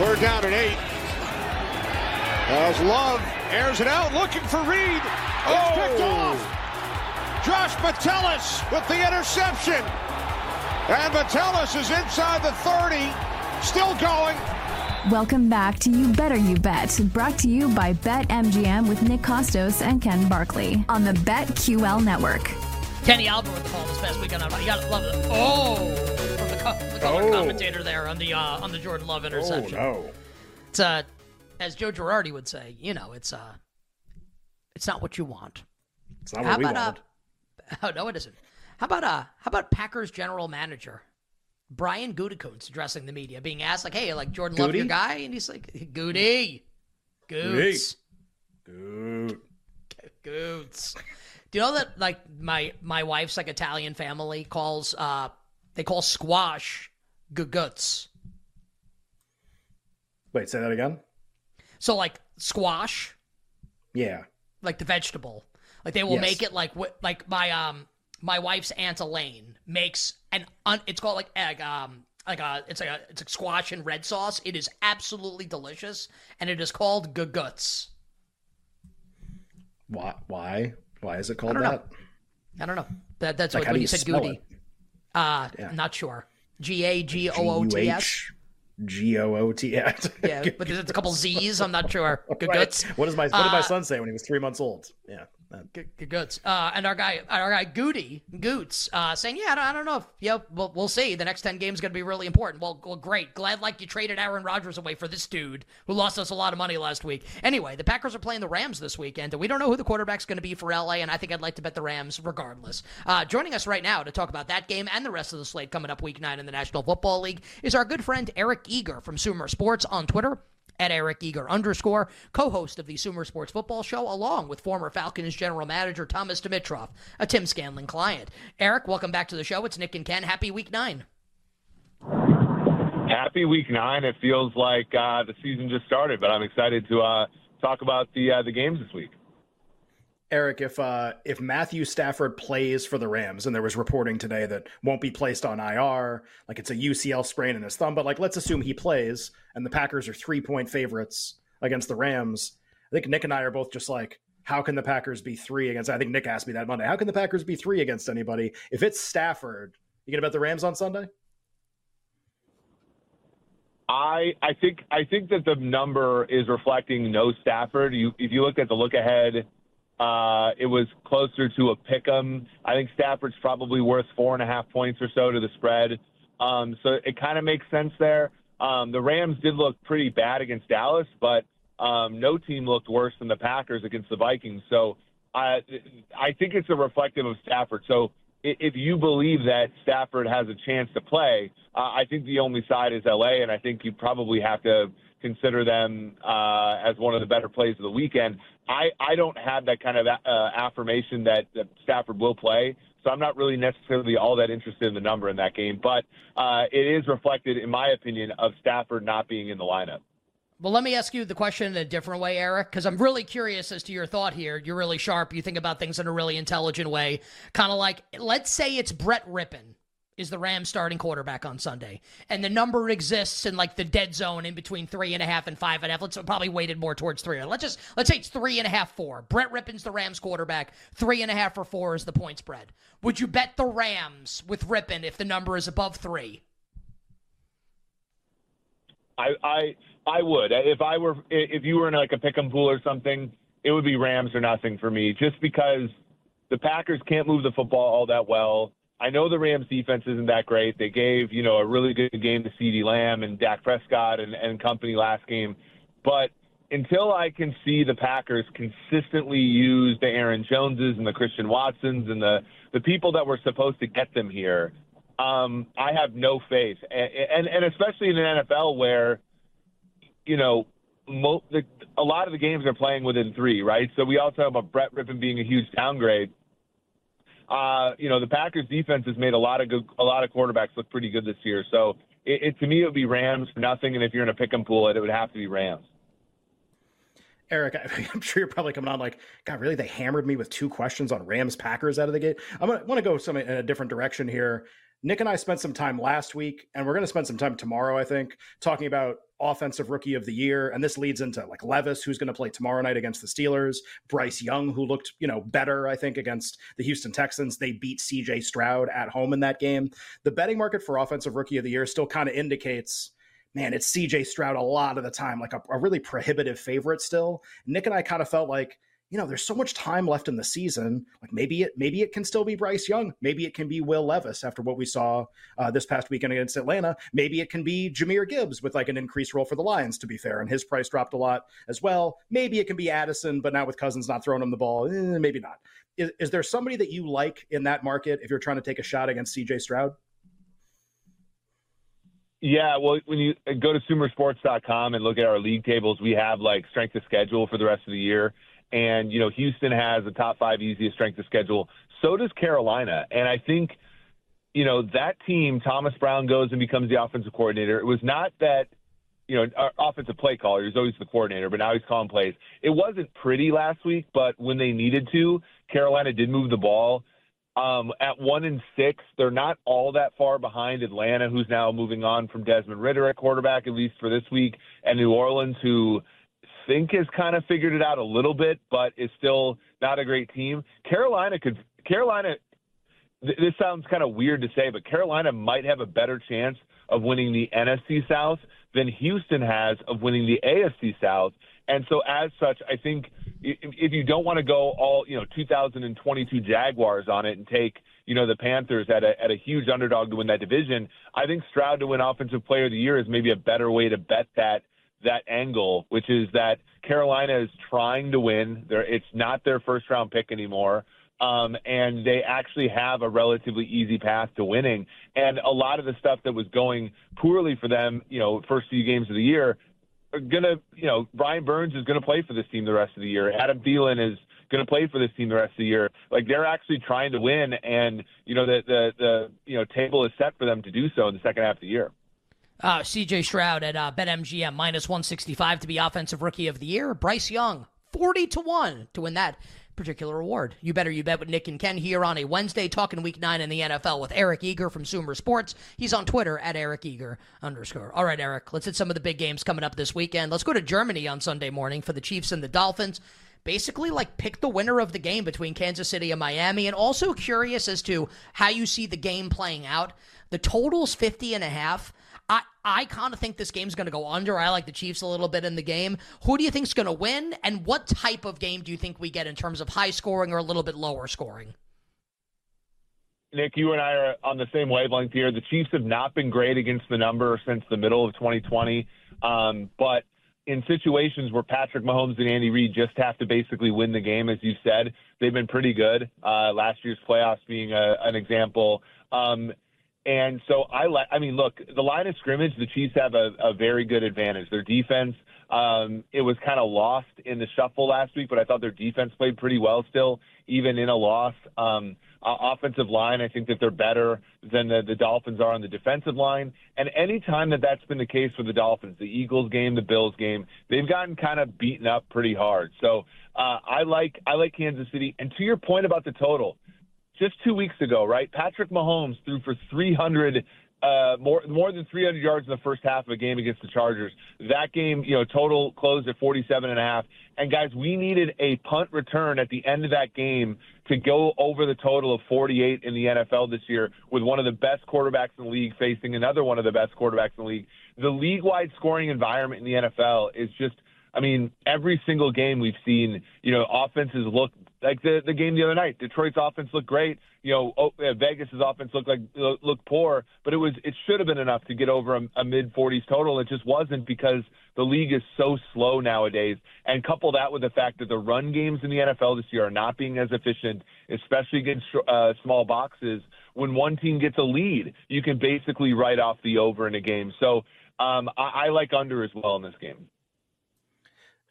Third down and eight. As Love airs it out, looking for Reed. It's oh. picked off. Josh Metellus with the interception. And Metellus is inside the 30, still going. Welcome back to You Better You Bet, brought to you by BetMGM with Nick Kostos and Ken Barkley on the BetQL network. Kenny Albert with the call this past weekend. You gotta love it. Oh, from the, co- the color oh. commentator there on the uh, on the Jordan Love interception. Oh no! It's uh, as Joe Girardi would say, you know, it's uh, it's not what you want. It's not what how we about, wanted. Uh, oh no, it isn't. How about uh, how about Packers general manager Brian Gutekunst addressing the media, being asked like, "Hey, like Jordan Love, your guy?" And he's like, "Goody, Goots, Goot, Goots." Do you know that like my my wife's like Italian family calls uh they call squash guguts. Wait, say that again. So like squash. Yeah. Like the vegetable. Like they will yes. make it like what like my um my wife's aunt Elaine makes an un, it's called like egg um like a it's like a it's a squash and red sauce. It is absolutely delicious, and it is called guguts. Why? Why? Why is it called I that? Know. I don't know. That, that's like, what when you, you said goody. Uh, yeah. not sure. G A G O O T S. G O O T S. Yeah, but there's a couple Z's. I'm not sure. Good right. What does my What did my uh, son say when he was three months old? Yeah. Good, good goods. Uh, and our guy, our guy Goody Goots, uh, saying, "Yeah, I don't, I don't know if yeah, we'll, we'll see. The next ten games going to be really important." Well, well, great. Glad like you traded Aaron Rodgers away for this dude who lost us a lot of money last week. Anyway, the Packers are playing the Rams this weekend, and we don't know who the quarterback's going to be for LA. And I think I'd like to bet the Rams regardless. Uh, joining us right now to talk about that game and the rest of the slate coming up Week Nine in the National Football League is our good friend Eric Eager from Sumer Sports on Twitter at Eric Eager underscore, co-host of the Sumer Sports Football Show, along with former Falcons general manager Thomas Dimitroff, a Tim Scanlon client. Eric, welcome back to the show. It's Nick and Ken. Happy Week Nine. Happy Week Nine. It feels like uh, the season just started, but I'm excited to uh, talk about the uh, the games this week. Eric, if uh, if Matthew Stafford plays for the Rams, and there was reporting today that won't be placed on IR, like it's a UCL sprain in his thumb, but like let's assume he plays, and the Packers are three point favorites against the Rams. I think Nick and I are both just like, how can the Packers be three against? I think Nick asked me that Monday. How can the Packers be three against anybody? If it's Stafford, you gonna bet the Rams on Sunday? I I think I think that the number is reflecting no Stafford. You if you look at the look ahead uh, it was closer to a pick 'em. I think Stafford's probably worth four and a half points or so to the spread. Um, so it kind of makes sense there. Um, the Rams did look pretty bad against Dallas, but um, no team looked worse than the Packers against the Vikings. So I, I think it's a reflective of Stafford. So if you believe that Stafford has a chance to play, uh, I think the only side is LA, and I think you probably have to consider them uh, as one of the better plays of the weekend. I, I don't have that kind of uh, affirmation that, that Stafford will play. So I'm not really necessarily all that interested in the number in that game, but uh, it is reflected, in my opinion, of Stafford not being in the lineup. Well, let me ask you the question in a different way, Eric, because I'm really curious as to your thought here. You're really sharp. You think about things in a really intelligent way. Kind of like, let's say it's Brett Rypien is the Rams starting quarterback on Sunday. And the number exists in like the dead zone in between three and a half and five and a half. Let's uh, probably weighted more towards three. Let's just let's say it's three and a half, four. Brett Rypien's the Rams quarterback. Three and a half or four is the point spread. Would you bet the Rams with Rypien if the number is above three? I I I would. If I were if you were in like a pick 'em pool or something, it would be Rams or nothing for me. Just because the Packers can't move the football all that well. I know the Rams defense isn't that great. They gave, you know, a really good game to CeeDee Lamb and Dak Prescott and, and company last game. But until I can see the Packers consistently use the Aaron Joneses and the Christian Watsons and the, the people that were supposed to get them here, um, I have no faith. And, and, and especially in an NFL where, you know, mo- the, a lot of the games are playing within three, right? So we all talk about Brett Rypien being a huge downgrade uh, you know, the Packers defense has made a lot of good, a lot of quarterbacks look pretty good this year. So it, it to me, it would be Rams for nothing. And if you're in a pick and pool, it, it would have to be Rams. Eric, I'm sure you're probably coming on like, God, really? They hammered me with two questions on Rams Packers out of the gate. Gonna want to go some in a different direction here. Nick and I spent some time last week, and we're going to spend some time tomorrow, I think, talking about offensive rookie of the year. And this leads into like Levis, who's going to play tomorrow night against the Steelers, Bryce Young, who looked, you know, better, I think, against the Houston Texans. They beat CJ Stroud at home in that game. The betting market for offensive rookie of the year still kind of indicates man, it's CJ Stroud a lot of the time, like a, a, really prohibitive favorite still. Nick and I kind of felt like you know, there's so much time left in the season. Like maybe it maybe it can still be Bryce Young. Maybe it can be Will Levis after what we saw uh, this past weekend against Atlanta. Maybe it can be Jahmyr Gibbs with like an increased role for the Lions. To be fair, and his price dropped a lot as well. Maybe it can be Addison, but now with Cousins not throwing him the ball, eh, maybe not. Is, is there somebody that you like in that market if you're trying to take a shot against CJ Stroud? Yeah, well, when you go to sumersports.com and look at our league tables, we have like strength of schedule for the rest of the year. And, you know, Houston has the top five easiest strength of schedule. So does Carolina. And I think, you know, that team, Thomas Brown goes and becomes the offensive coordinator. It was not that, you know, our offensive play caller. He's always the coordinator, but now he's calling plays. It wasn't pretty last week, but when they needed to, Carolina did move the ball. Um, at one and six, they're not all that far behind Atlanta, who's now moving on from Desmond Ridder at quarterback, at least for this week, and New Orleans, who think has kind of figured it out a little bit, but is still not a great team. Carolina could Carolina. Th- this sounds kind of weird to say, but Carolina might have a better chance of winning the NFC South than Houston has of winning the AFC South. And so, as such, I think if, you don't want to go all you know 2022 Jaguars on it and take you know the Panthers at a at a huge underdog to win that division, I think Stroud to win Offensive Player of the Year is maybe a better way to bet that that angle, which is that Carolina is trying to win. They're, it's not their first round pick anymore. Um, and they actually have a relatively easy path to winning. And a lot of the stuff that was going poorly for them, you know, first few games of the year, are gonna, you know, Brian Burns is gonna play for this team the rest of the year. Adam Thielen is going to play for this team the rest of the year. Like they're actually trying to win, and you know the the the you know table is set for them to do so in the second half of the year. Uh, CJ Stroud at uh, BetMGM minus 165 to be Offensive Rookie of the Year. Bryce Young, 40 to 1 to win that particular award. You better you bet with Nick and Ken here on a Wednesday talking week nine in the NFL with Eric Eager from Sumer Sports. He's on Twitter at Eric Eager underscore. All right, Eric, let's hit some of the big games coming up this weekend. Let's go to Germany on Sunday morning for the Chiefs and the Dolphins. Basically, like pick the winner of the game between Kansas City and Miami, and also curious as to how you see the game playing out. The total's 50 and a half. I, kind of think this game's going to go under. I like the Chiefs a little bit in the game. Who do you think's going to win? And what type of game do you think we get in terms of high scoring or a little bit lower scoring? Nick, you and I are on the same wavelength here. The Chiefs have not been great against the number since the middle of 2020. Um, but in situations where Patrick Mahomes and Andy Reid just have to basically win the game, as you said, they've been pretty good. Uh, last year's playoffs being a, an example. Um, and so I like, I mean, look, the line of scrimmage, the Chiefs have a, a very good advantage. Their defense, um, it was kind of lost in the shuffle last week, but I thought their defense played pretty well still, even in a loss. Um, uh, offensive line, I think that they're better than the, the Dolphins are on the defensive line. And anytime that that's been the case for the Dolphins, the Eagles game, the Bills game, they've gotten kind of beaten up pretty hard. So uh, I like I like Kansas City. And to your point about the total, just two weeks ago, right? Patrick Mahomes threw for 300, uh, more more than 300 yards in the first half of a game against the Chargers. That game, you know, total closed at 47 and a half. And guys, we needed a punt return at the end of that game to go over the total of 48 in the NFL this year, with one of the best quarterbacks in the league facing another one of the best quarterbacks in the league. The league-wide scoring environment in the NFL is just. I mean, every single game we've seen, you know, offenses look like the the game the other night. Detroit's offense looked great. You know, oh, Vegas's offense looked like looked poor, but it was it should have been enough to get over a, a mid 40s total. It just wasn't because the league is so slow nowadays. And couple that with the fact that the run games in the NFL this year are not being as efficient, especially against uh, small boxes. When one team gets a lead, you can basically write off the over in a game. So um, I, I like under as well in this game.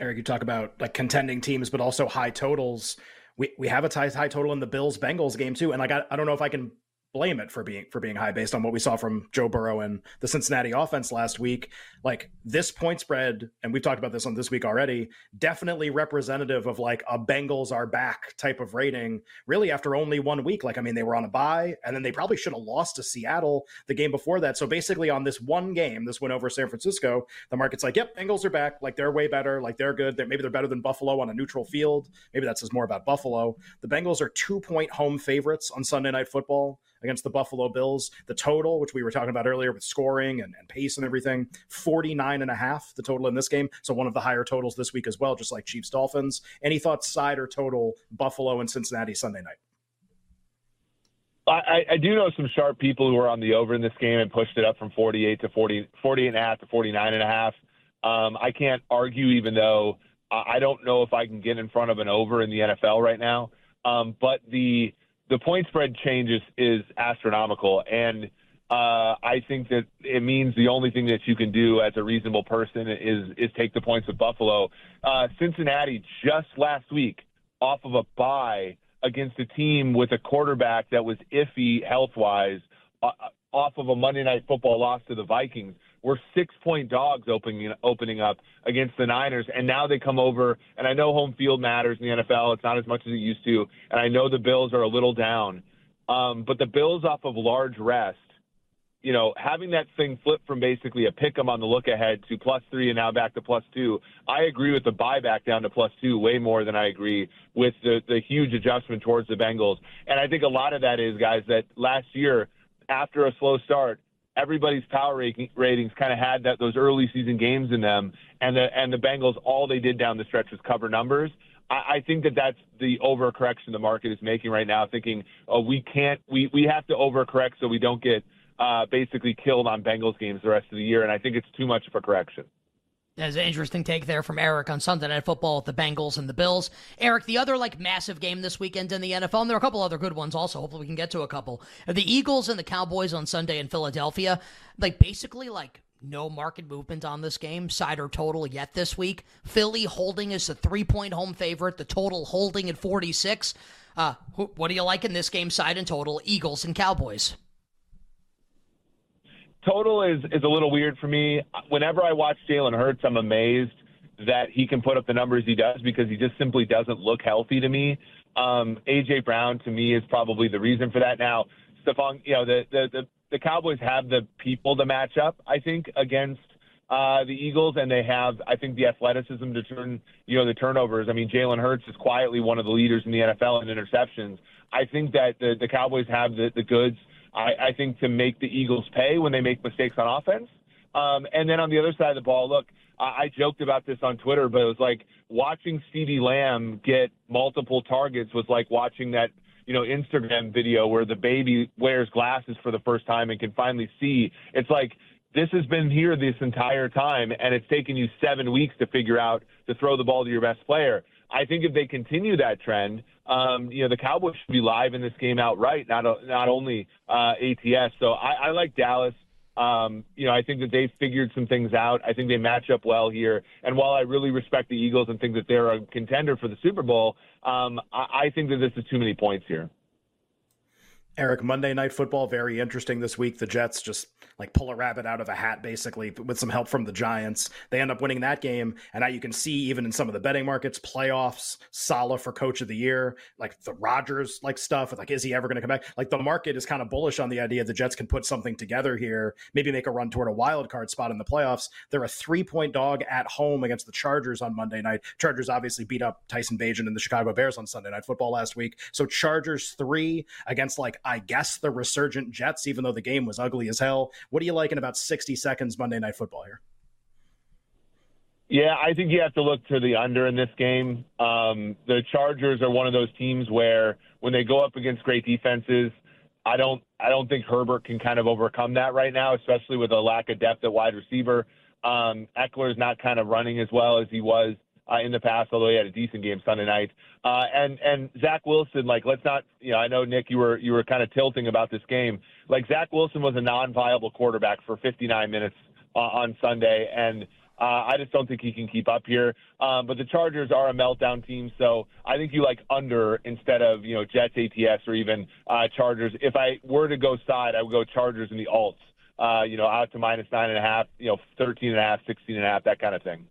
Eric, you talk about like contending teams, but also high totals we, we have a high, high total in the Bills Bengals game too. And like, I, I don't know if I can blame it for being for being high based on what we saw from Joe Burrow and the Cincinnati offense last week. Like this point spread, and we've talked about this on this week already, definitely representative of like a Bengals are back type of rating. Really, after only one week, like I mean, they were on a bye, and then they probably should have lost to Seattle the game before that. So basically, on this one game, this win over San Francisco, the market's like, yep, Bengals are back. Like they're way better. Like they're good. They're, maybe they're better than Buffalo on a neutral field. Maybe that says more about Buffalo. The Bengals are two point home favorites on Sunday Night Football against the Buffalo Bills. The total, which we were talking about earlier with scoring and, and, pace and everything, 49 and a half, the total in this game. So one of the higher totals this week as well, just like Chiefs Dolphins. Any thoughts, side or total, Buffalo and Cincinnati Sunday night? I, I, do know some sharp people who are on the over in this game and pushed it up from 48 to 40, 48 and a half to 49 and a half. Um, I can't argue, even though I don't know if I can get in front of an over in the NFL right now. Um, but the the point spread change is, astronomical, and uh, I think that it means the only thing that you can do as a reasonable person is is take the points with Buffalo. Uh, Cincinnati just last week, off of a bye against a team with a quarterback that was iffy health wise, uh, off of a Monday Night Football loss to the Vikings were six point dogs opening opening up against the Niners, and now they come over. And I know home field matters in the NFL; it's not as much as it used to. And I know the Bills are a little down, um, but the Bills off of large rest, you know, having that thing flip from basically a pick 'em on the look ahead to plus three and now back to plus two. I agree with the buyback down to plus two way more than I agree with the the huge adjustment towards the Bengals. And I think a lot of that is guys that last year after a slow start everybody's power ratings kind of had that those early season games in them, and the and the Bengals all they did down the stretch was cover numbers. I, I think that that's the overcorrection the market is making right now, thinking, oh, we can't, we we have to overcorrect so we don't get uh, basically killed on Bengals games the rest of the year, and I think it's too much of a correction. There's an interesting take there from Eric on Sunday Night Football with the Bengals and the Bills. Eric, the other like massive game this weekend in the NFL, and there are a couple other good ones also. Hopefully, we can get to a couple. The Eagles and the Cowboys on Sunday in Philadelphia. Like basically, like no market movement on this game, side or total yet this week. Philly holding is a three point home favorite. The total holding at 46. Uh, what do you like in this game, side and total? Eagles and Cowboys total is is a little weird for me. Whenever I watch Jalen Hurts, I'm amazed that he can put up the numbers he does because he just simply doesn't look healthy to me. Um, AJ Brown to me is probably the reason for that. Now, Stefon, you know the the the, the Cowboys have the people to match up. I think against uh, the Eagles, and they have, I think, the athleticism to turn, you know, the turnovers. I mean, Jalen Hurts is quietly one of the leaders in the NFL in interceptions. I think that the, the Cowboys have the, the goods I, I think to make the Eagles pay when they make mistakes on offense. Um, and then on the other side of the ball, look, I, I joked about this on Twitter, but it was like watching CeeDee Lamb get multiple targets was like watching that you know Instagram video where the baby wears glasses for the first time and can finally see. It's like this has been here this entire time, and it's taken you seven weeks to figure out to throw the ball to your best player. I think if they continue that trend, um, you know, the Cowboys should be live in this game outright, not not only uh, ATS. So I, I like Dallas. Um, you know, I think that they've figured some things out. I think they match up well here. And while I really respect the Eagles and think that they're a contender for the Super Bowl, um, I, I think that this is too many points here. Eric, Monday Night Football, very interesting this week. The Jets just like pull a rabbit out of a hat, basically, with some help from the Giants. They end up winning that game. And now you can see, even in some of the betting markets, playoffs, Saleh for coach of the year, like the Rodgers like stuff. Like, is he ever going to come back? Like, the market is kind of bullish on the idea the Jets can put something together here, maybe make a run toward a wild card spot in the playoffs. They're a three point dog at home against the Chargers on Monday night. Chargers obviously beat up Tyson Bagent and the Chicago Bears on Sunday Night Football last week. So, Chargers three against like I guess the resurgent Jets, even though the game was ugly as hell. What do you like in about 60 seconds Monday Night Football here? Yeah, I think you have to look to the under in this game. Um, the Chargers are one of those teams where when they go up against great defenses, I don't I don't think Herbert can kind of overcome that right now, especially with a lack of depth at wide receiver. Um, Ekeler is not kind of running as well as he was uh, in the past, although he had a decent game Sunday night. Uh, and and Zach Wilson, like let's not, you know, I know Nick, you were you were kind of tilting about this game. Like Zach Wilson was a non-viable quarterback for 59 minutes uh, on Sunday, and Uh, I just don't think he can keep up here. Um, but the Chargers are a meltdown team, so I think you like under instead of you know Jets, ATS, or even uh, Chargers. If I were to go side, I would go Chargers in the alts. Uh, you know, out to minus nine and a half, you know, 13 and a half, 16 and a half, that kind of thing.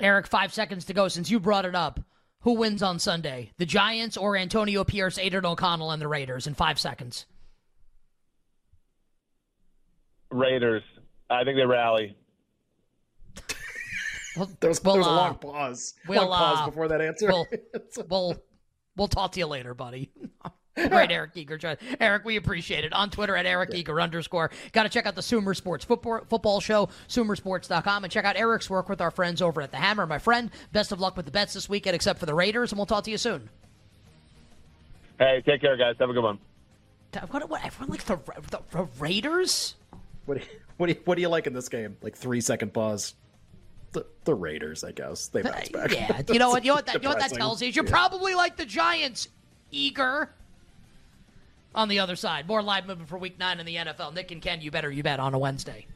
Eric, five seconds to go. Since you brought it up, who wins on Sunday? The Giants or Antonio Pierce, Aidan O'Connell, and the Raiders in five seconds? Raiders. I think they rally. Well, There was, we'll, there was a uh, long pause. we'll, long pause uh, before that answer. We'll, we'll, we'll talk to you later, buddy. Great, Eric Eager. Eric, we appreciate it. On Twitter at Eric Eager underscore. Got to check out the Sumer Sports football, football show, sumersports.com, and check out Eric's work with our friends over at The Hammer. My friend, best of luck with the bets this weekend, except for the Raiders, and we'll talk to you soon. Hey, take care, guys. Have a good one. What, what, everyone likes the, the, the Raiders? what, do you, what, do you, what do you like in this game? Like three second pause. The, the Raiders, I guess they bounce uh, back. Yeah, you know what? You know what that, you know what that tells you? is You're Yeah. probably like the Giants, Eager. On the other side, more live movement for Week Nine in the NFL. Nick and Ken, you better you bet on a Wednesday.